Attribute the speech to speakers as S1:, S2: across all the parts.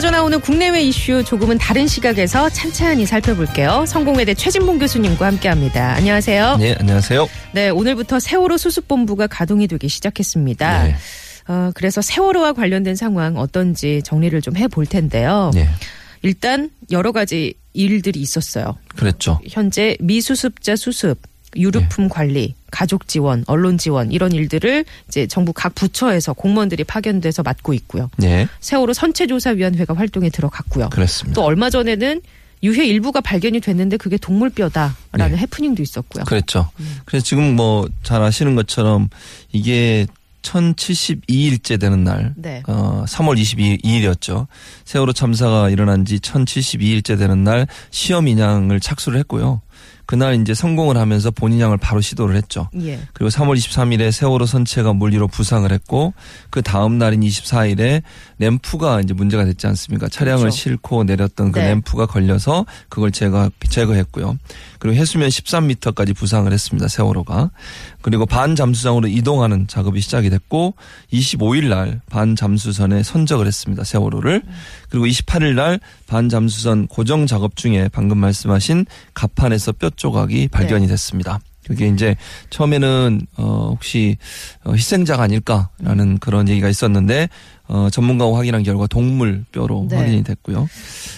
S1: 쏟아져 나오는 국내외 이슈 조금은 다른 시각에서 찬찬히 살펴볼게요. 성공회대 최진봉 교수님과 함께합니다. 안녕하세요.
S2: 네, 안녕하세요.
S1: 네, 오늘부터 세월호 수습본부가 가동이 되기 시작했습니다.
S2: 네.
S1: 어, 그래서 세월호와 관련된 상황 어떤지 정리를 좀 해볼 텐데요.
S2: 네,
S1: 일단 여러 가지 일들이 있었어요.
S2: 그랬죠.
S1: 현재 미수습자 수습, 유류품 관리, 가족 지원, 언론 지원 이런 일들을 이제 정부 각 부처에서 공무원들이 파견돼서 맡고 있고요.
S2: 네,
S1: 세월호 선체조사위원회가 활동에 들어갔고요.
S2: 그렇습니다.
S1: 또 얼마 전에는 유해 일부가 발견이 됐는데 그게 동물뼈다라는
S2: 네.
S1: 해프닝도 있었고요.
S2: 그랬죠.
S1: 음.
S2: 그래서 지금 뭐 잘 아시는 것처럼 이게 1072일째 되는 날,
S1: 네.
S2: 어, 3월 22일이었죠. 세월호 참사가 일어난 지 1072일째 되는 날 시험 인양을 착수를 했고요. 그날 이제 성공을 하면서 본인 양을 바로 시도를 했죠.
S1: 예.
S2: 그리고 3월 23일에 세월호 선체가 물리로 부상을 했고 그 다음 날인 24일에 램프가 이제 문제가 됐지 않습니까? 차량을
S1: 그렇죠.
S2: 싣고 내렸던 그
S1: 네.
S2: 램프가 걸려서 그걸 제거 제거했고요. 그리고 해수면 13m까지 부상을 했습니다. 세월호가. 그리고 반잠수장으로 이동하는 작업이 시작이 됐고 25일 날 반잠수선에 선적을 했습니다. 세월호를. 그리고 28일 날 반잠수선 고정 작업 중에 방금 말씀하신 갑판에서 뼈 조각이 발견이 됐습니다. 그게 이제 처음에는 어 혹시 어, 희생자가 아닐까라는 그런 얘기가 있었는데 어 전문가가 확인한 결과 동물 뼈로
S1: 네.
S2: 확인이 됐고요.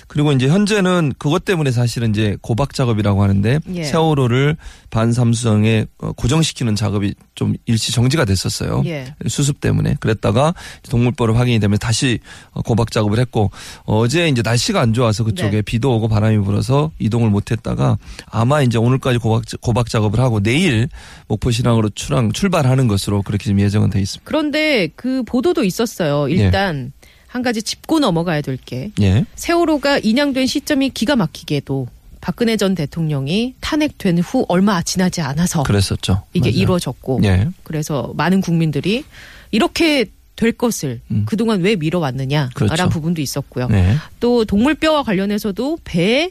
S2: 그리고 이제 현재는 그것 때문에 사실은 이제 고박 작업이라고 하는데
S1: 예.
S2: 세월호를 반삼수성에 어, 고정시키는 작업이 좀 일시 정지가 됐었어요.
S1: 예.
S2: 수습 때문에 그랬다가 동물뼈로 확인이 되면 다시 어, 고박 작업을 했고 어제 이제 날씨가 안 좋아서 그쪽에
S1: 네.
S2: 비도 오고 바람이 불어서 이동을 못 했다가 아마 이제 오늘까지 고박 고박 작업을 하고 내일 목포 신항으로 출항 출발하는 것으로 그렇게 지금 예정은 돼 있습니다.
S1: 그런데 그 보도도 있었어요. 일단 한 가지 짚고 넘어가야 될 게
S2: 예,
S1: 세월호가 인양된 시점이 기가 막히게도 박근혜 전 대통령이 탄핵된 후 얼마 지나지 않아서
S2: 그랬었죠.
S1: 이게
S2: 맞아요.
S1: 이루어졌고
S2: 예,
S1: 그래서 많은 국민들이 이렇게 될 것을
S2: 음.
S1: 그동안 왜 미뤄왔느냐라는
S2: 그렇죠.
S1: 부분도 있었고요.
S2: 네,
S1: 또 동물뼈와 관련해서도 배에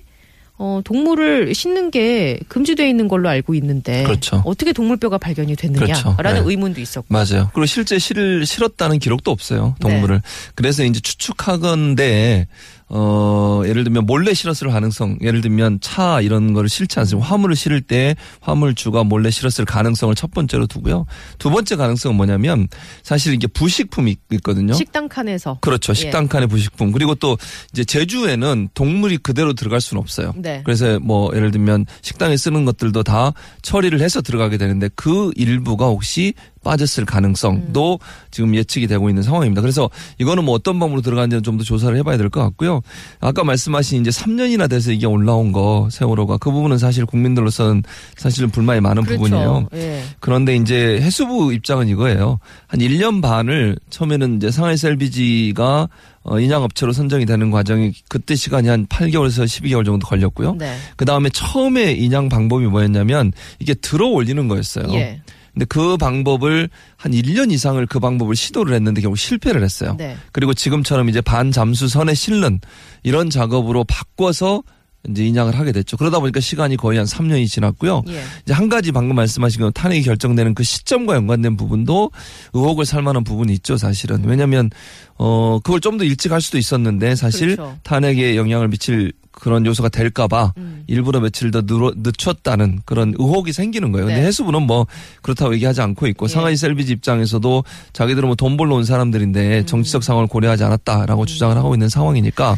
S1: 어, 동물을 싣는 게 금지되어 있는 걸로 알고 있는데
S2: 그렇죠.
S1: 어떻게 동물뼈가 발견이 됐느냐라는
S2: 그렇죠. 네.
S1: 의문도 있었고
S2: 맞아요. 그리고 실제 실 실었다는 기록도 없어요.
S1: 네.
S2: 동물을. 그래서 이제 추측하건데 어 예를 들면 몰래 실었을 가능성, 예를 들면 차 이런 거를 실지 않습니까? 화물을 실을 때 화물주가 몰래 실었을 가능성을 첫 번째로 두고요. 두 번째 가능성은 뭐냐면 사실 이게 부식품이 있거든요.
S1: 식당 칸에서
S2: 그렇죠. 식당 칸의 부식품. 그리고 또 이제 제주에는 동물이 그대로 들어갈 수는 없어요.
S1: 네.
S2: 그래서 뭐 예를 들면 식당에 쓰는 것들도 다 처리를 해서 들어가게 되는데 그 일부가 혹시 빠졌을 가능성도 지금 예측이 되고 있는 상황입니다. 그래서 이거는 뭐 어떤 방법으로 들어가는지는 좀 더 조사를 해봐야 될 것 같고요. 아까 말씀하신 이제 3년이나 돼서 이게 올라온 거 세월호가 그 부분은 사실 국민들로서는 사실은 불만이 많은
S1: 그렇죠.
S2: 부분이에요.
S1: 예.
S2: 그런데 이제 해수부 입장은 이거예요. 한 1년 반을 처음에는 이제 상하이 셀비지가 어, 인양업체로 선정이 되는 과정이 그때 시간이 한 8개월에서 12개월 정도 걸렸고요.
S1: 네.
S2: 그 다음에 처음에 인양 방법이 뭐였냐면 이게 들어 올리는 거였어요.
S1: 예.
S2: 근데 그 방법을 한 1년 이상을 그 방법을 시도를 했는데 결국 실패를 했어요.
S1: 네.
S2: 그리고 지금처럼 이제 반잠수선에 실는 이런 작업으로 바꿔서 이제 인양을 하게 됐죠. 그러다 보니까 시간이 거의 한 3년이 지났고요.
S1: 예.
S2: 이제 한 가지 방금 말씀하신 건 탄핵이 결정되는 그 시점과 연관된 부분도 의혹을 살 만한 부분이 있죠, 사실은. 왜냐면, 어, 그걸 좀 더 일찍 할 수도 있었는데 사실
S1: 그렇죠.
S2: 탄핵에 영향을 미칠 그런 요소가 될까봐
S1: 음.
S2: 일부러 며칠 더 늘어, 늦췄다는 그런 의혹이 생기는 거예요. 근데
S1: 네.
S2: 해수부는 뭐 그렇다고 얘기하지 않고 있고
S1: 예.
S2: 상하이 셀비지 입장에서도 자기들은 뭐 돈 벌러 온
S1: 음.
S2: 사람들인데 정치적 상황을 고려하지 않았다라고 주장을 하고 있는 상황이니까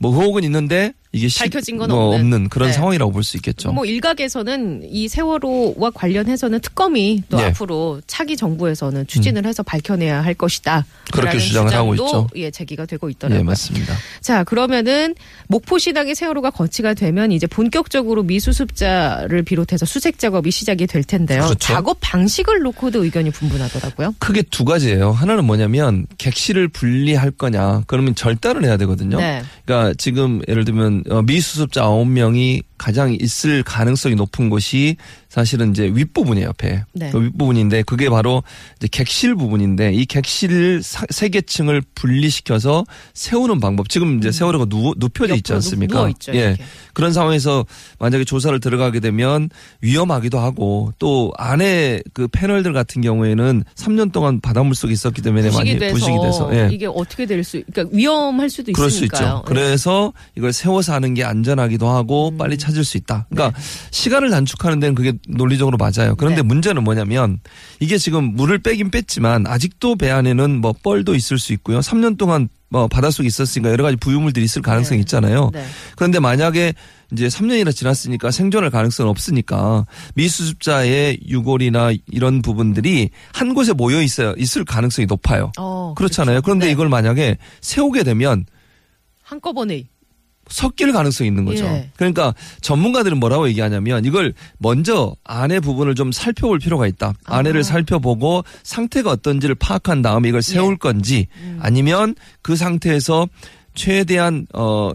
S2: 뭐 의혹은 있는데 이게 시-
S1: 밝혀진 건
S2: 뭐
S1: 없는.
S2: 그런
S1: 네.
S2: 상황이라고 볼 수 있겠죠.
S1: 뭐 일각에서는 이 세월호와 관련해서는 특검이 또
S2: 네. 음.
S1: 앞으로 차기 정부에서는 추진을 해서 밝혀내야 할 것이다.
S2: 그렇게 주장을 하고 있죠.
S1: 예, 제기가 되고
S2: 예,
S1: 있더라고요.
S2: 맞습니다.
S1: 자, 그러면은 목포시당의 세월호가 거치가 되면 이제 본격적으로 미수습자를 비롯해서 수색 작업이 시작이 될 텐데요.
S2: 그렇죠.
S1: 작업 방식을 놓고도 의견이 분분하더라고요.
S2: 크게 두 가지예요. 하나는 뭐냐면 객실을 분리할 거냐. 그러면 절단을 해야 되거든요.
S1: 네.
S2: 그러니까 지금 예를 들면 어, 미수습자 9명이 가장 있을 가능성이 높은 곳이 사실은 이제 윗부분이에요, 옆에.
S1: 네.
S2: 그 윗부분인데 그게 바로 이제 객실 부분인데 이 객실 사- 세 개층을 분리시켜서 세우는 방법. 지금 이제 세월호가 누워, 눕혀져 있지
S1: 음.
S2: 않습니까?
S1: 누워 있죠,
S2: 예.
S1: 이렇게.
S2: 그런 상황에서 만약에 조사를 들어가게 되면 위험하기도 하고 또 안에 그 패널들 같은 경우에는 3년 동안 바닷물 속에 있었기 때문에
S1: 부식이
S2: 많이
S1: 돼서,
S2: 부식이 돼서 예.
S1: 이게 어떻게 될 수, 그러니까 위험할 수도
S2: 그럴 수
S1: 있으니까요.
S2: 있죠. 그래서 이걸 세워서 하는 게 안전하기도 하고
S1: 음.
S2: 빨리 찾을 수 있다.
S1: 네.
S2: 그러니까 시간을 단축하는 데는 그게 논리적으로 맞아요. 그런데
S1: 네.
S2: 문제는 뭐냐면 이게 지금 물을 빼긴 뺐지만 아직도 배 안에는 뭐 뻘도 있을 수 있고요. 3년 동안 뭐 바닷속에 있었으니까 여러 가지 부유물들이 있을 가능성이
S1: 네.
S2: 있잖아요.
S1: 네.
S2: 그런데 만약에 이제 3년이나 지났으니까 생존할 가능성은 없으니까 미수습자의 유골이나 이런 부분들이 한 곳에 모여 있어요. 있을 가능성이 높아요.
S1: 어,
S2: 그렇잖아요.
S1: 그렇죠.
S2: 그런데
S1: 네.
S2: 이걸 만약에 세우게 되면
S1: 한꺼번에
S2: 섞일 가능성이 있는 거죠.
S1: 예.
S2: 그러니까 전문가들은 뭐라고 얘기하냐면 이걸 먼저 안에 부분을 좀 살펴볼 필요가 있다. 안에를
S1: 아.
S2: 살펴보고 상태가 어떤지를 파악한 다음에 이걸 세울
S1: 예.
S2: 건지
S1: 음.
S2: 아니면 그 상태에서 최대한 어.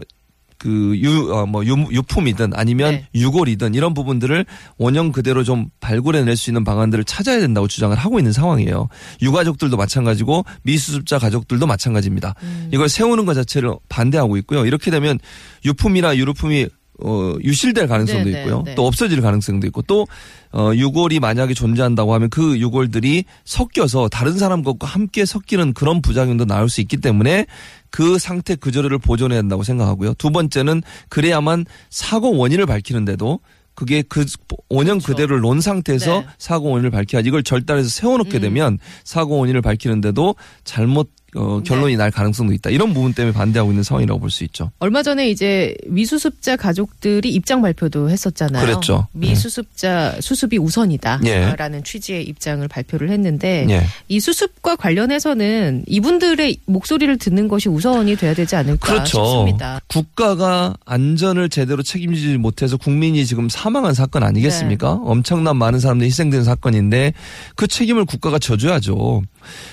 S2: 그, 유, 어, 뭐, 유, 유품이든 아니면
S1: 네.
S2: 유골이든 이런 부분들을 원형 그대로 좀 발굴해낼 수 있는 방안들을 찾아야 된다고 주장을 하고 있는 상황이에요. 유가족들도 마찬가지고 미수습자 가족들도 마찬가지입니다.
S1: 음.
S2: 이걸 세우는 것 자체를 반대하고 있고요. 이렇게 되면 유품이나 유류품이 어, 유실될 가능성도
S1: 네,
S2: 있고요.
S1: 네, 네.
S2: 또 없어질 가능성도 있고 또 어, 유골이 만약에 존재한다고 하면 그 유골들이 섞여서 다른 사람 것과 함께 섞이는 그런 부작용도 나올 수 있기 때문에 그 상태 그저를 보존해야 한다고 생각하고요. 두 번째는 그래야만 사고 원인을 밝히는데도 그게 그 원형
S1: 그렇죠.
S2: 그대로를 놓은 상태에서
S1: 네.
S2: 사고 원인을 밝혀야지 이걸 절단해서 세워놓게
S1: 음.
S2: 되면 사고 원인을 밝히는데도 잘못 어, 결론이 날 가능성도 있다. 이런 부분 때문에 반대하고 있는 상황이라고 볼 수 있죠.
S1: 얼마 전에 이제 미수습자 가족들이 입장 발표도 했었잖아요.
S2: 그랬죠.
S1: 미수습자 수습이 우선이다라는
S2: 예.
S1: 취지의 입장을 발표를 했는데
S2: 예.
S1: 이 수습과 관련해서는 이분들의 목소리를 듣는 것이 우선이 돼야 되지 않을까
S2: 그렇죠.
S1: 싶습니다.
S2: 국가가 안전을 제대로 책임지지 못해서 국민이 지금 사망한 사건 아니겠습니까?
S1: 네.
S2: 엄청난 많은 사람들이 희생된 사건인데 그 책임을 국가가 져줘야죠.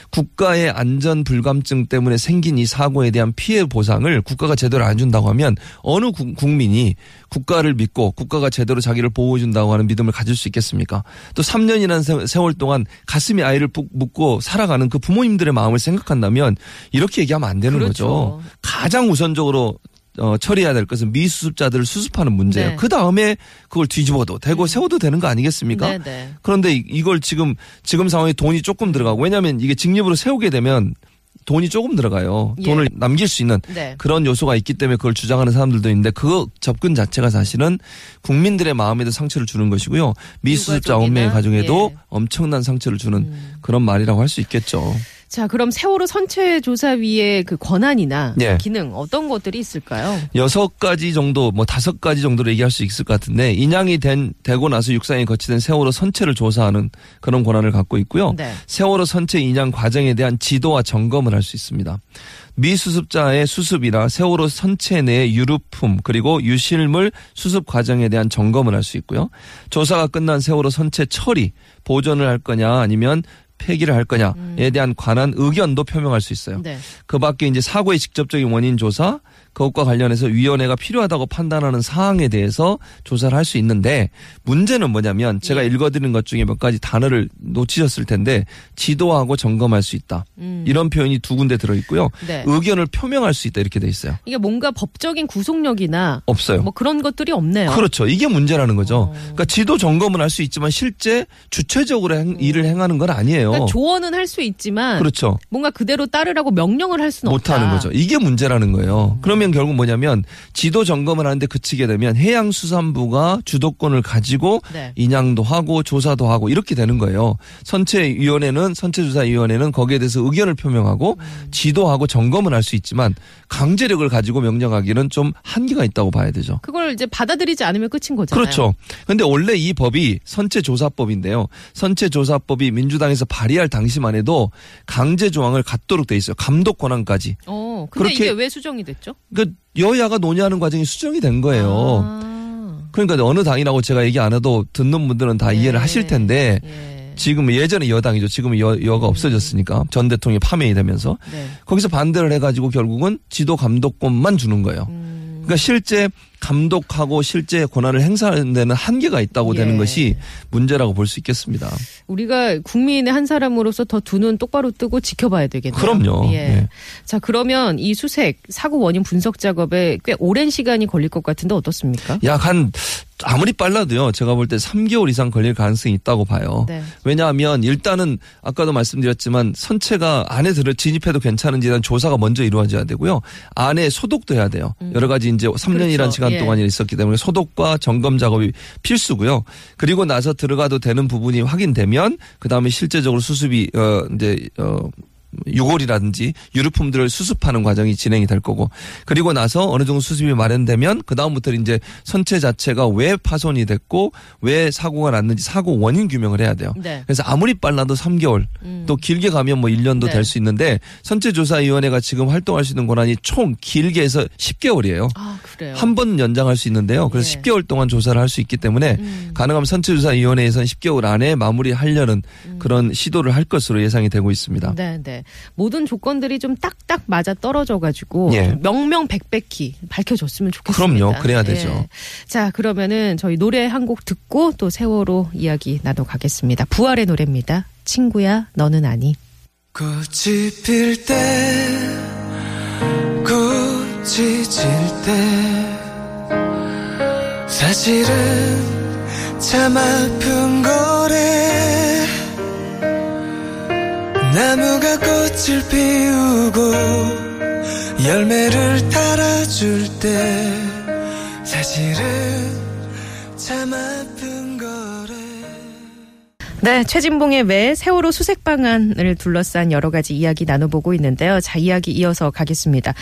S2: 국가의 안전 불 감증 때문에 생긴 이 사고에 대한 피해 보상을 국가가 제대로 안 준다고 하면 어느 국- 국민이 국가를 믿고 국가가 제대로 자기를 보호해 준다고 하는 믿음을 가질 수 있겠습니까? 또 3년이라는 세월 동안 가슴에 아이를 푹 묻고 살아가는 그 부모님들의 마음을 생각한다면 이렇게 얘기하면 안 되는
S1: 그렇죠.
S2: 거죠. 가장 우선적으로 어, 처리해야 될 것은 미수습자들을 수습하는 문제예요.
S1: 네.
S2: 그 다음에 그걸 뒤집어도 되고 세워도 되는 거 아니겠습니까?
S1: 네, 네.
S2: 그런데 이- 이걸 지금 지금 상황에 돈이 조금 들어가고 왜냐하면 이게 직립으로 세우게 되면 돈이 조금 들어가요.
S1: 예.
S2: 돈을 남길 수 있는
S1: 네.
S2: 그런 요소가 있기 때문에 그걸 주장하는 사람들도 있는데 그 접근 자체가 사실은 국민들의 마음에도 상처를 주는 것이고요. 미수습자 9명의 가정에도
S1: 예.
S2: 엄청난 상처를 주는
S1: 음.
S2: 그런 말이라고 할 수 있겠죠.
S1: 자, 그럼 세월호 선체 조사위의 그 권한이나
S2: 예.
S1: 기능 어떤 것들이 있을까요?
S2: 여섯 가지 정도, 뭐 다섯 가지 정도로 얘기할 수 있을 것 같은데 인양이 된 되고 나서 육상이 거치된 세월호 선체를 조사하는 그런 권한을 갖고 있고요.
S1: 네.
S2: 세월호 선체 인양 과정에 대한 지도와 점검을 할 수 있습니다. 미수습자의 수습이나 세월호 선체 내의 유류품 그리고 유실물 수습 과정에 대한 점검을 할 수 있고요. 조사가 끝난 세월호 선체 처리 보존을 할 거냐 아니면 폐기를 할 거냐에 대한 관한 의견도 표명할 수 있어요.
S1: 네.
S2: 그 밖에 이제 사고의 직접적인 원인 조사, 그것과 관련해서 위원회가 필요하다고 판단하는 사항에 대해서 조사를 할 수 있는데 문제는 뭐냐면
S1: 예.
S2: 제가 읽어드린 것 중에 몇 가지 단어를 놓치셨을 텐데 지도하고 점검할 수 있다.
S1: 음.
S2: 이런 표현이 두 군데 들어 있고요.
S1: 네.
S2: 의견을 표명할 수 있다 이렇게 돼 있어요.
S1: 이게 뭔가 법적인 구속력이나
S2: 없어요.
S1: 뭐 그런 것들이 없네요.
S2: 그렇죠. 이게 문제라는 거죠.
S1: 어.
S2: 그러니까 지도 점검은 할 수 있지만 실제 주체적으로 행- 일을 행하는 건 아니에요.
S1: 그러니까 조언은 할 수 있지만
S2: 그렇죠.
S1: 뭔가 그대로 따르라고 명령을 할 수는 없다.
S2: 못하는 거죠. 이게 문제라는 거예요. 그러면 결국 뭐냐면 지도 점검을 하는데 그치게 되면 해양수산부가 주도권을 가지고
S1: 네.
S2: 인양도 하고 조사도 하고 이렇게 되는 거예요. 선체위원회는 선체조사위원회는 거기에 대해서 의견을 표명하고
S1: 음.
S2: 지도하고 점검을 할 수 있지만 강제력을 가지고 명령하기는 좀 한계가 있다고 봐야 되죠.
S1: 그걸 이제 받아들이지 않으면 끝인 거잖아요.
S2: 그렇죠. 근데 원래 이 법이 선체조사법인데요. 선체조사법이 민주당에서 발의할 당시만 해도 강제 조항을 갖도록 돼 있어요. 감독 권한까지.
S1: 어, 근데
S2: 그렇게-
S1: 이게 왜 수정이 됐죠?
S2: 그 여야가 논의하는 과정이 수정이 된 거예요.
S1: 아,
S2: 그러니까 어느 당이라고 제가 얘기 안 해도 듣는 분들은 다
S1: 네.
S2: 이해를 하실 텐데
S1: 예.
S2: 지금 예전에 여당이죠. 지금 여, 여가 없어졌으니까 전 대통령이 파면이 되면서
S1: 네.
S2: 거기서 반대를 해가지고 결국은 지도 감독권만 주는 거예요.
S1: 음,
S2: 그러니까 실제 감독하고 실제 권한을 행사하는 데는 한계가 있다고
S1: 예.
S2: 되는 것이 문제라고 볼 수 있겠습니다.
S1: 우리가 국민의 한 사람으로서 더 두 눈 똑바로 뜨고 지켜봐야 되겠네요.
S2: 그럼요.
S1: 예.
S2: 예.
S1: 자, 그러면 이 수색 사고 원인 분석 작업에 꽤 오랜 시간이 걸릴 것 같은데 어떻습니까?
S2: 약 한 아무리 빨라도요. 제가 볼 때 3개월 이상 걸릴 가능성이 있다고 봐요.
S1: 네.
S2: 왜냐하면 일단은 아까도 말씀드렸지만 선체가 안에 들어 진입해도 괜찮은지에 대한 조사가 먼저 이루어져야 되고요. 안에 소독도 해야 돼요. 여러 가지 이제 3년이라는
S1: 그렇죠.
S2: 시간
S1: 예.
S2: 동안 있었기 때문에 소독과 점검 작업이 필수고요. 그리고 나서 들어가도 되는 부분이 확인되면 그다음에 실제적으로 수습이 어 이제 어 유골이라든지 유류품들을 수습하는 과정이 진행이 될 거고 그리고 나서 어느 정도 수습이 마련되면 그 다음부터 이제 선체 자체가 왜 파손이 됐고 왜 사고가 났는지 사고 원인 규명을 해야 돼요.
S1: 네.
S2: 그래서 아무리 빨라도 3개월 또 길게 가면 뭐 1년도
S1: 네.
S2: 될수 있는데 선체조사위원회가 지금 활동할 수 있는 권한이 총 길게 해서 10개월이에요.
S1: 아.
S2: 한 번 연장할 수 있는데요. 그래서
S1: 예.
S2: 10개월 동안 조사를 할 수 있기 때문에
S1: 음.
S2: 가능하면 선체조사위원회에서는 10개월 안에 마무리하려는 그런 시도를 할 것으로 예상이 되고 있습니다.
S1: 음. 네, 네. 모든 조건들이 좀 딱딱 맞아 떨어져 가지고
S2: 예.
S1: 명명백백히 밝혀졌으면 좋겠습니다.
S2: 그럼요. 그래야 되죠.
S1: 예. 자, 그러면은 저희 노래 한 곡 듣고 또 세월호 이야기 나눠 가겠습니다. 부활의 노래입니다. 친구야, 너는 아니.
S3: 꽃이 필 때, 꽃이 질 때, 사실은 참 아픈 거래. 나무가 꽃을 피우고 열매를 달아줄 때, 사실은 참 아픈 거래.
S1: 네, 최진봉의 왜 세월호 수색 방안을 둘러싼 여러 가지 이야기 나눠보고 있는데요. 자, 이야기 이어서 가겠습니다.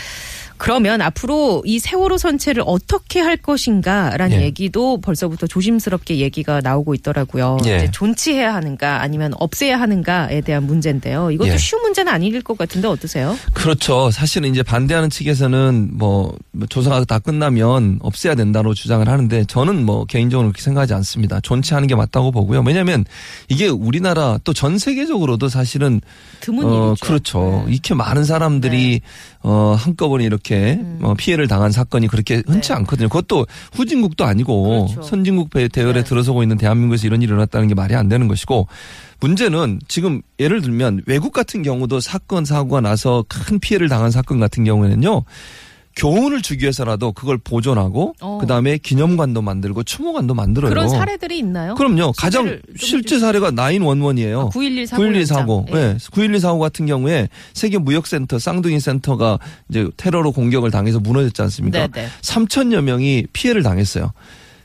S1: 그러면 앞으로 이 세월호 선체를 어떻게 할 것인가라는
S2: 예.
S1: 얘기도 벌써부터 조심스럽게 얘기가 나오고 있더라고요.
S2: 예.
S1: 이제 존치해야 하는가 아니면 없애야 하는가에 대한 문제인데요. 이것도
S2: 예.
S1: 쉬운 문제는 아닐 것 같은데 어떠세요?
S2: 그렇죠. 사실은 이제 반대하는 측에서는 뭐 조사가 다 끝나면 없애야 된다고 주장을 하는데 저는 뭐 개인적으로 그렇게 생각하지 않습니다. 존치하는 게 맞다고 보고요. 왜냐하면 이게 우리나라 또 전 세계적으로도 사실은
S1: 드문
S2: 어,
S1: 일이죠.
S2: 그렇죠.
S1: 네.
S2: 이렇게 많은 사람들이 어, 한꺼번에 이렇게
S1: 음.
S2: 어, 피해를 당한 사건이 그렇게 흔치
S1: 네.
S2: 않거든요. 그것도 후진국도 아니고
S1: 그렇죠.
S2: 선진국 배- 대열에
S1: 네.
S2: 들어서고 있는 대한민국에서 이런 일이 일어났다는 게 말이 안 되는 것이고 문제는 지금 예를 들면 외국 같은 경우도 사건 사고가 나서 큰 피해를 당한 사건 같은 경우에는요. 교훈을 주기 위해서라도 그걸 보존하고
S1: 어.
S2: 그다음에 기념관도 만들고 추모관도 만들어요.
S1: 그런 사례들이 있나요?
S2: 그럼요. 가장 실제. 사례가 911이에요.
S1: 아, 911 사고.
S2: 911 사고. 예. 911 사고 같은 경우에 세계 무역센터 쌍둥이 센터가 이제 테러로 공격을 당해서 무너졌지 않습니까?
S1: 네, 네.
S2: 3천여 명이 피해를 당했어요.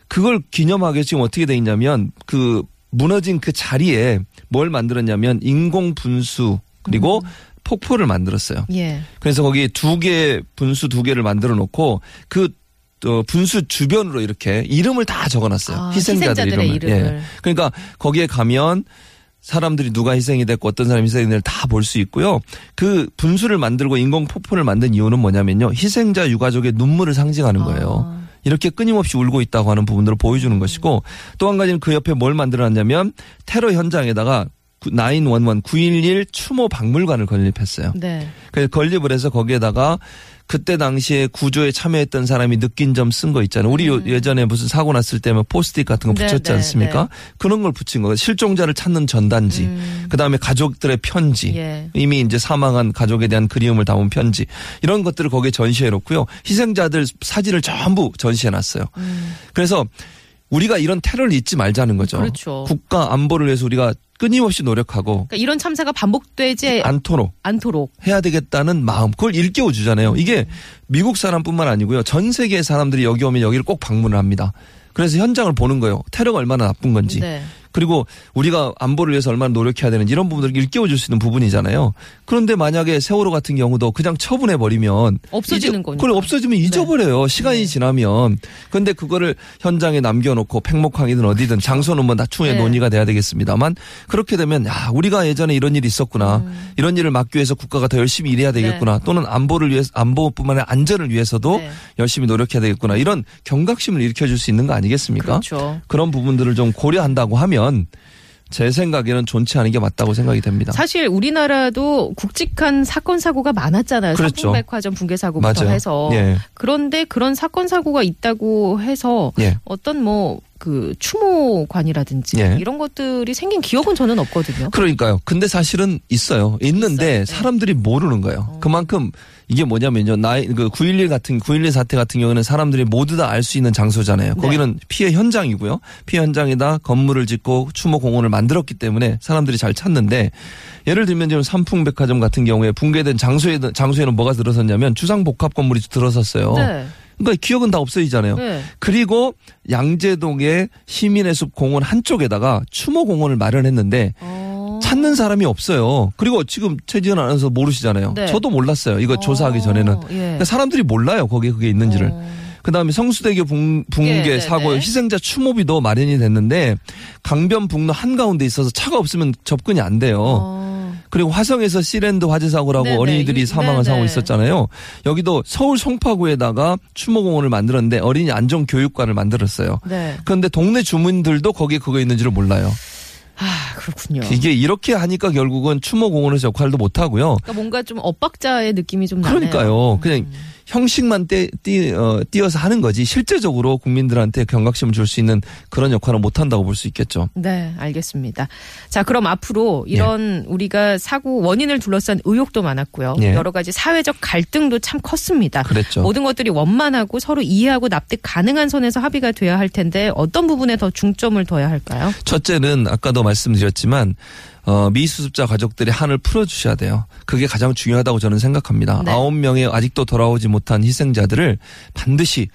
S2: 그걸 위해서 지금 어떻게 돼 있냐면 그 무너진 그 자리에 뭘 만들었냐면 인공 분수 그리고
S1: 음.
S2: 폭포를 만들었어요.
S1: 예.
S2: 그래서 거기 두 개 분수 두 개를 만들어 놓고 그 어, 분수 주변으로 이렇게 이름을 다 적어놨어요.
S1: 아,
S2: 희생자들 이름을.
S1: 이름을.
S2: 예. 그러니까 거기에 가면 사람들이 누가 희생이 됐고 어떤 사람이 희생이 됐는지 다 볼 수 있고요. 그 분수를 만들고 인공 폭포를 만든 이유는 뭐냐면요. 희생자 유가족의 눈물을 상징하는 거예요.
S1: 아.
S2: 이렇게 끊임없이 울고 있다고 하는 부분들을 보여주는 것이고 또 한 가지는 그 옆에 뭘 만들어놨냐면 테러 현장에다가 911, 911 추모 박물관을 건립했어요.
S1: 네.
S2: 그래서 건립을 해서 거기에다가 그때 당시에 구조에 참여했던 사람이 느낀 점 쓴 거 있잖아요. 우리 요- 예전에 무슨 사고 났을 때면 포스트잇 같은 거
S1: 네,
S2: 붙였지
S1: 네,
S2: 않습니까? 그런 걸 붙인 거예요. 실종자를 찾는 전단지,
S1: 음.
S2: 그 다음에 가족들의 편지,
S1: 예.
S2: 이미 이제 사망한 가족에 대한 그리움을 담은 편지 이런 것들을 거기에 전시해 놓고요. 희생자들 사진을 전부 전시해 놨어요.
S1: 음.
S2: 그래서 우리가 이런 테러를 잊지 말자는 거죠.
S1: 그렇죠.
S2: 국가 안보를 위해서 우리가 끊임없이 노력하고
S1: 그러니까 이런 참사가 반복되지
S2: 않도록
S1: 않도록
S2: 해야 되겠다는 마음 그걸 일깨워 주잖아요. 이게 미국 사람뿐만 아니고요. 전 세계의 사람들이 여기 오면 여기를 꼭 방문을 합니다. 그래서 현장을 보는 거예요. 테러가 얼마나 나쁜 건지.
S1: 네.
S2: 그리고 우리가 안보를 위해서 얼마나 노력해야 되는지 이런 부분들을 일깨워 줄 수 있는 부분이잖아요. 그런데 만약에 세월호 같은 경우도 그냥 처분해 버리면
S1: 없어지는 거니까.
S2: 그걸 없어지면 잊어버려요. 시간이 지나면. 근데 그거를 현장에 남겨놓고 팽목항이든 어디든 장소는 뭐 나중에
S1: 네.
S2: 논의가 돼야 되겠습니다만 그렇게 되면 야 우리가 예전에 이런 일이 있었구나.
S1: 음.
S2: 이런 일을 막기 위해서 국가가 더 열심히 일해야 되겠구나. 또는 안보를 위해서 안보뿐만 아니라 안전을 위해서도
S1: 네.
S2: 열심히 노력해야 되겠구나. 이런 경각심을 일으켜줄 수 있는 거 아니겠습니까?
S1: 그렇죠.
S2: 그런 부분들을 좀 고려한다고 하면 제 생각에는 좋지 않은 게 맞다고 생각이 됩니다.
S1: 사실 우리나라도 굵직한 사건 사고가 많았잖아요.
S2: 그렇죠.
S1: 삼풍백화점 붕괴 사고부터
S2: 맞아요.
S1: 해서
S2: 예.
S1: 그런데 그런 사건 사고가 있다고 해서
S2: 예.
S1: 어떤 뭐그 추모관이라든지
S2: 예.
S1: 이런 것들이 생긴 기억은 저는 없거든요.
S2: 그러니까요. 근데 사실은 있어요. 있는데
S1: 있어요. 네.
S2: 사람들이 모르는 거예요. 그만큼 이게 뭐냐면요. 나이 그911 같은 911 사태 같은 경우는 사람들이 모두 다 알 수 있는 장소잖아요.
S1: 네.
S2: 거기는 피해 현장이고요. 피해 현장에다 건물을 짓고 추모 공원을 만들었기 때문에 사람들이 잘 찾는데 예를 들면 지금 삼풍백화점 같은 경우에 붕괴된 장소에 장소에는 뭐가 들어섰냐면 주상복합 건물이 들어섰어요.
S1: 네.
S2: 그러니까 기억은 다 없어지잖아요.
S1: 네.
S2: 그리고 양재동의 시민의 숲 공원 한쪽에다가 추모 공원을 마련했는데
S1: 어.
S2: 찾는 사람이 없어요. 그리고 지금 최지은 아나운서 모르시잖아요.
S1: 네.
S2: 저도 몰랐어요. 이거
S1: 어,
S2: 조사하기 전에는.
S1: 예.
S2: 그러니까 사람들이 몰라요. 거기에 그게 있는지를.
S1: 어.
S2: 그다음에 성수대교 붕, 붕괴
S1: 예, 네,
S2: 사고
S1: 네.
S2: 희생자 추모비도 마련이 됐는데 강변북로 한가운데 있어서 차가 없으면 접근이 안 돼요.
S1: 어.
S2: 그리고 화성에서 시랜드 화재 사고라고
S1: 네네.
S2: 어린이들이 사망한
S1: 네네.
S2: 사고 있었잖아요. 여기도 서울 송파구에다가 추모공원을 만들었는데 어린이 안전 교육관을 만들었어요.
S1: 네.
S2: 그런데 동네 주민들도 거기에 그거 있는지를 몰라요.
S1: 아 그렇군요.
S2: 이게 이렇게 하니까 결국은 추모공원에서 역할도 못 하고요.
S1: 그러니까 뭔가 좀 엇박자의 느낌이 좀.
S2: 그러니까요. 그냥 형식만 떼, 띄, 어, 띄어서 하는 거지 실제적으로 국민들한테 경각심을 줄 수 있는 그런 역할은 못 한다고 볼 수 있겠죠.
S1: 네, 알겠습니다. 자, 그럼 앞으로 이런 우리가 사고 원인을 둘러싼 의혹도 많았고요.
S2: 예.
S1: 여러 가지 사회적 갈등도 참 컸습니다.
S2: 그랬죠.
S1: 모든 것들이 원만하고 서로 이해하고 납득 가능한 선에서 합의가 돼야 할 텐데 어떤 부분에 더 중점을 둬야 할까요?
S2: 첫째는 아까도 말씀드렸지만 어, 미수습자 가족들의 한을 풀어주셔야 돼요. 그게 가장 중요하다고 저는 생각합니다.
S1: 네.
S2: 아홉 명의 아직도 돌아오지 못한 희생자들을 반드시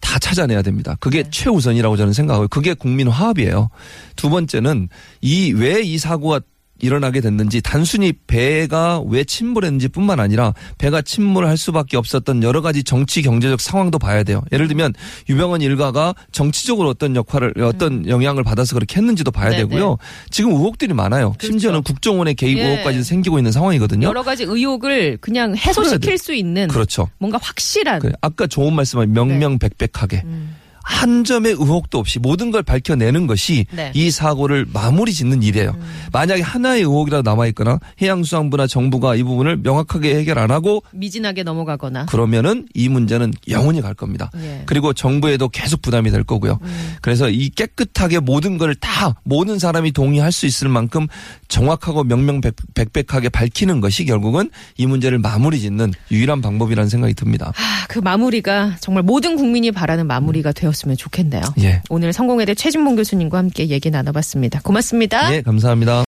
S2: 다 찾아내야 됩니다. 그게
S1: 네.
S2: 최우선이라고 저는 생각하고 그게 국민 화합이에요. 두 번째는 이 왜 이 사고가 일어나게 됐는지 단순히 배가 왜 침몰했는지 뿐만 아니라 배가 침몰할 수밖에 없었던 여러 가지 정치 경제적 상황도 봐야 돼요. 예를 들면 유병헌 일가가 정치적으로 어떤 역할을 어떤 영향을 받아서 그렇게 했는지도 봐야
S1: 음. 네네.
S2: 되고요. 지금 의혹들이 많아요.
S1: 그렇죠.
S2: 심지어는 국정원의 개입
S1: 예.
S2: 의혹까지 생기고 있는 상황이거든요.
S1: 여러 가지 의혹을 그냥 해소시킬
S2: 돼.
S1: 수 있는
S2: 그렇죠.
S1: 뭔가 확실한
S2: 그래. 아까 좋은 말씀을 명명백백하게
S1: 음.
S2: 한 점의 의혹도 없이 모든 걸 밝혀내는 것이
S1: 네. 음.
S2: 이 사고를 마무리 짓는 일이에요. 만약에 하나의 의혹이라도 남아있거나 해양수산부나 정부가 이 부분을 명확하게 해결 안 하고
S1: 미진하게 넘어가거나
S2: 그러면은 이 문제는 영원히 갈 겁니다.
S1: 예.
S2: 그리고 정부에도 계속 부담이 될 거고요.
S1: 음.
S2: 그래서 이 깨끗하게 모든 걸 다 모든 사람이 동의할 수 있을 만큼 정확하고 명명백백하게 밝히는 것이 결국은 이 문제를 마무리 짓는 유일한 방법이라는 생각이 듭니다.
S1: 아, 그 마무리가 정말 모든 국민이 바라는 마무리가 되었 으면 좋겠네요.
S2: 예.
S1: 오늘 성공회대 최진봉 교수님과 함께 얘기 나눠봤습니다. 고맙습니다.
S2: 예, 감사합니다.